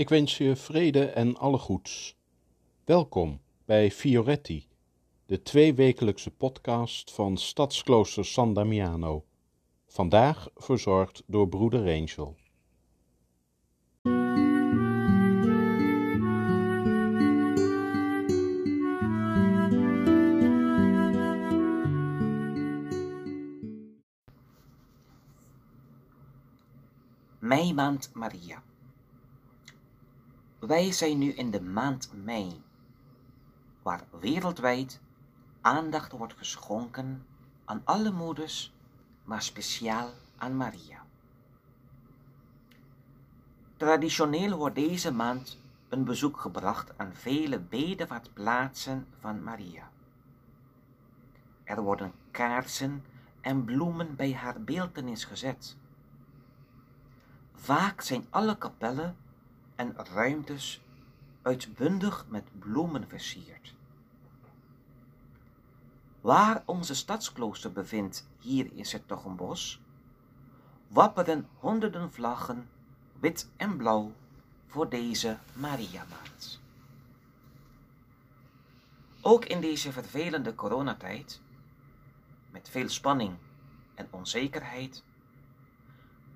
Ik wens je vrede en alle goeds. Welkom bij Fioretti, de tweewekelijkse podcast van Stadsklooster San Damiano. Vandaag verzorgd door broeder Angel. Meimaand Maria. Wij zijn nu in de maand mei, waar wereldwijd aandacht wordt geschonken aan alle moeders, maar speciaal aan Maria. Traditioneel wordt deze maand een bezoek gebracht aan vele bedevaartplaatsen van Maria. Er worden kaarsen en bloemen bij haar beeltenis gezet. Vaak zijn alle kapellen en ruimtes uitbundig met bloemen versierd. Waar onze stadsklooster bevindt, hier in Sertogenbos, wapperen honderden vlaggen, wit en blauw, voor deze Mariamaand. Ook in deze vervelende coronatijd, met veel spanning en onzekerheid,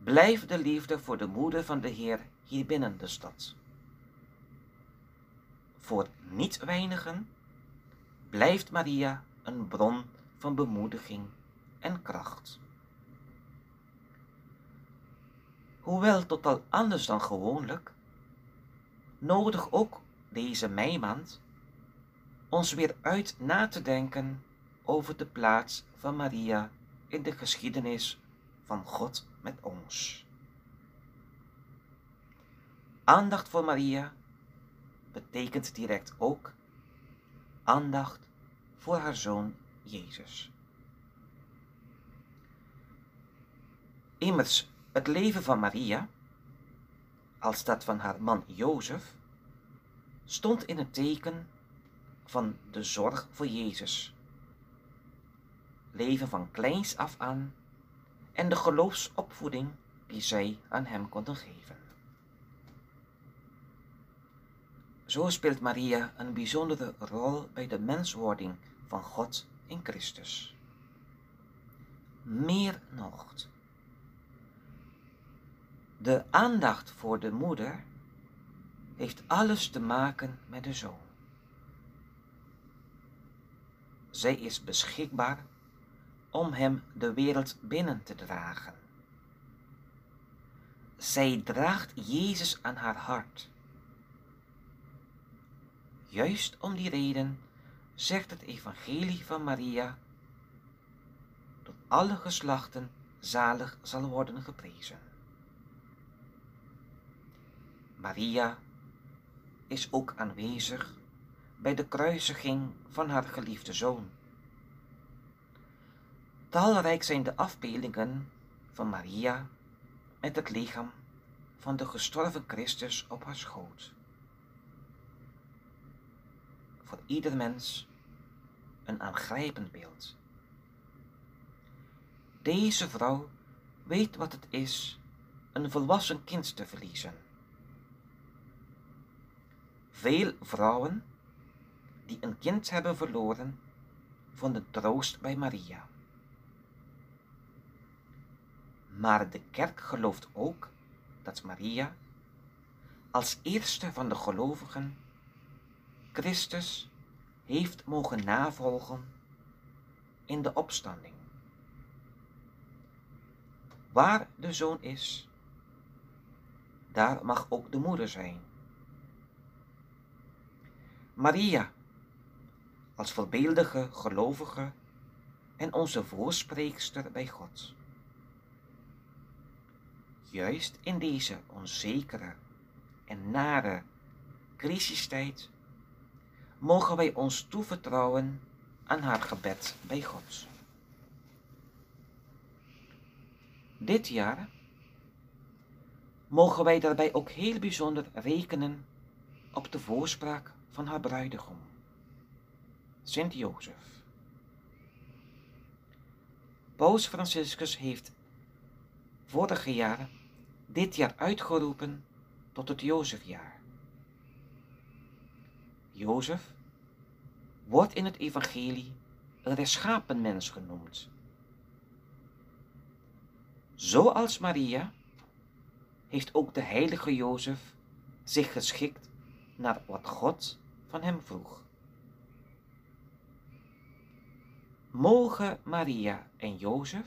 blijft de liefde voor de moeder van de Heer hier binnen de stad. Voor niet weinigen blijft Maria een bron van bemoediging en kracht. Hoewel totaal anders dan gewoonlijk, nodig ook deze meimaand ons weer uit na te denken over de plaats van Maria in de geschiedenis van God met ons. Aandacht voor Maria betekent direct ook aandacht voor haar zoon Jezus. Immers, het leven van Maria, als dat van haar man Jozef, stond in het teken van de zorg voor Jezus. Leven van kleins af aan en de geloofsopvoeding die zij aan hem konden geven. Zo speelt Maria een bijzondere rol bij de menswording van God in Christus. Meer nog, de aandacht voor de moeder heeft alles te maken met de zoon. Zij is beschikbaar om hem de wereld binnen te dragen. Zij draagt Jezus aan haar hart. Juist om die reden zegt het evangelie van Maria dat alle geslachten zalig zal worden geprezen. Maria is ook aanwezig bij de kruisiging van haar geliefde zoon. Talrijk zijn de afbeeldingen van Maria met het lichaam van de gestorven Christus op haar schoot. Ieder mens een aangrijpend beeld. Deze vrouw weet wat het is een volwassen kind te verliezen. Veel vrouwen die een kind hebben verloren, vonden troost bij Maria. Maar de kerk gelooft ook dat Maria, als eerste van de gelovigen, Christus heeft mogen navolgen in de opstanding. Waar de zoon is, daar mag ook de moeder zijn. Maria, als voorbeeldige gelovige en onze voorspreekster bij God. Juist in deze onzekere en nare crisistijd mogen wij ons toevertrouwen aan haar gebed bij God. Dit jaar mogen wij daarbij ook heel bijzonder rekenen op de voorspraak van haar bruidegom, Sint Jozef. Paus Franciscus heeft vorige jaar dit jaar uitgeroepen tot het Jozefjaar. Jozef wordt in het evangelie een reschapen mens genoemd. Zoals Maria heeft ook de heilige Jozef zich geschikt naar wat God van hem vroeg. Mogen Maria en Jozef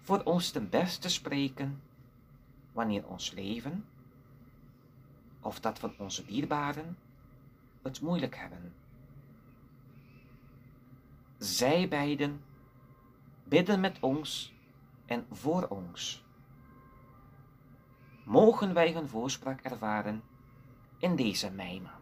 voor ons ten beste spreken wanneer ons leven of dat van onze dierbaren het moeilijk hebben. Zij beiden bidden met ons en voor ons. Mogen wij hun voorspraak ervaren in deze meimaand.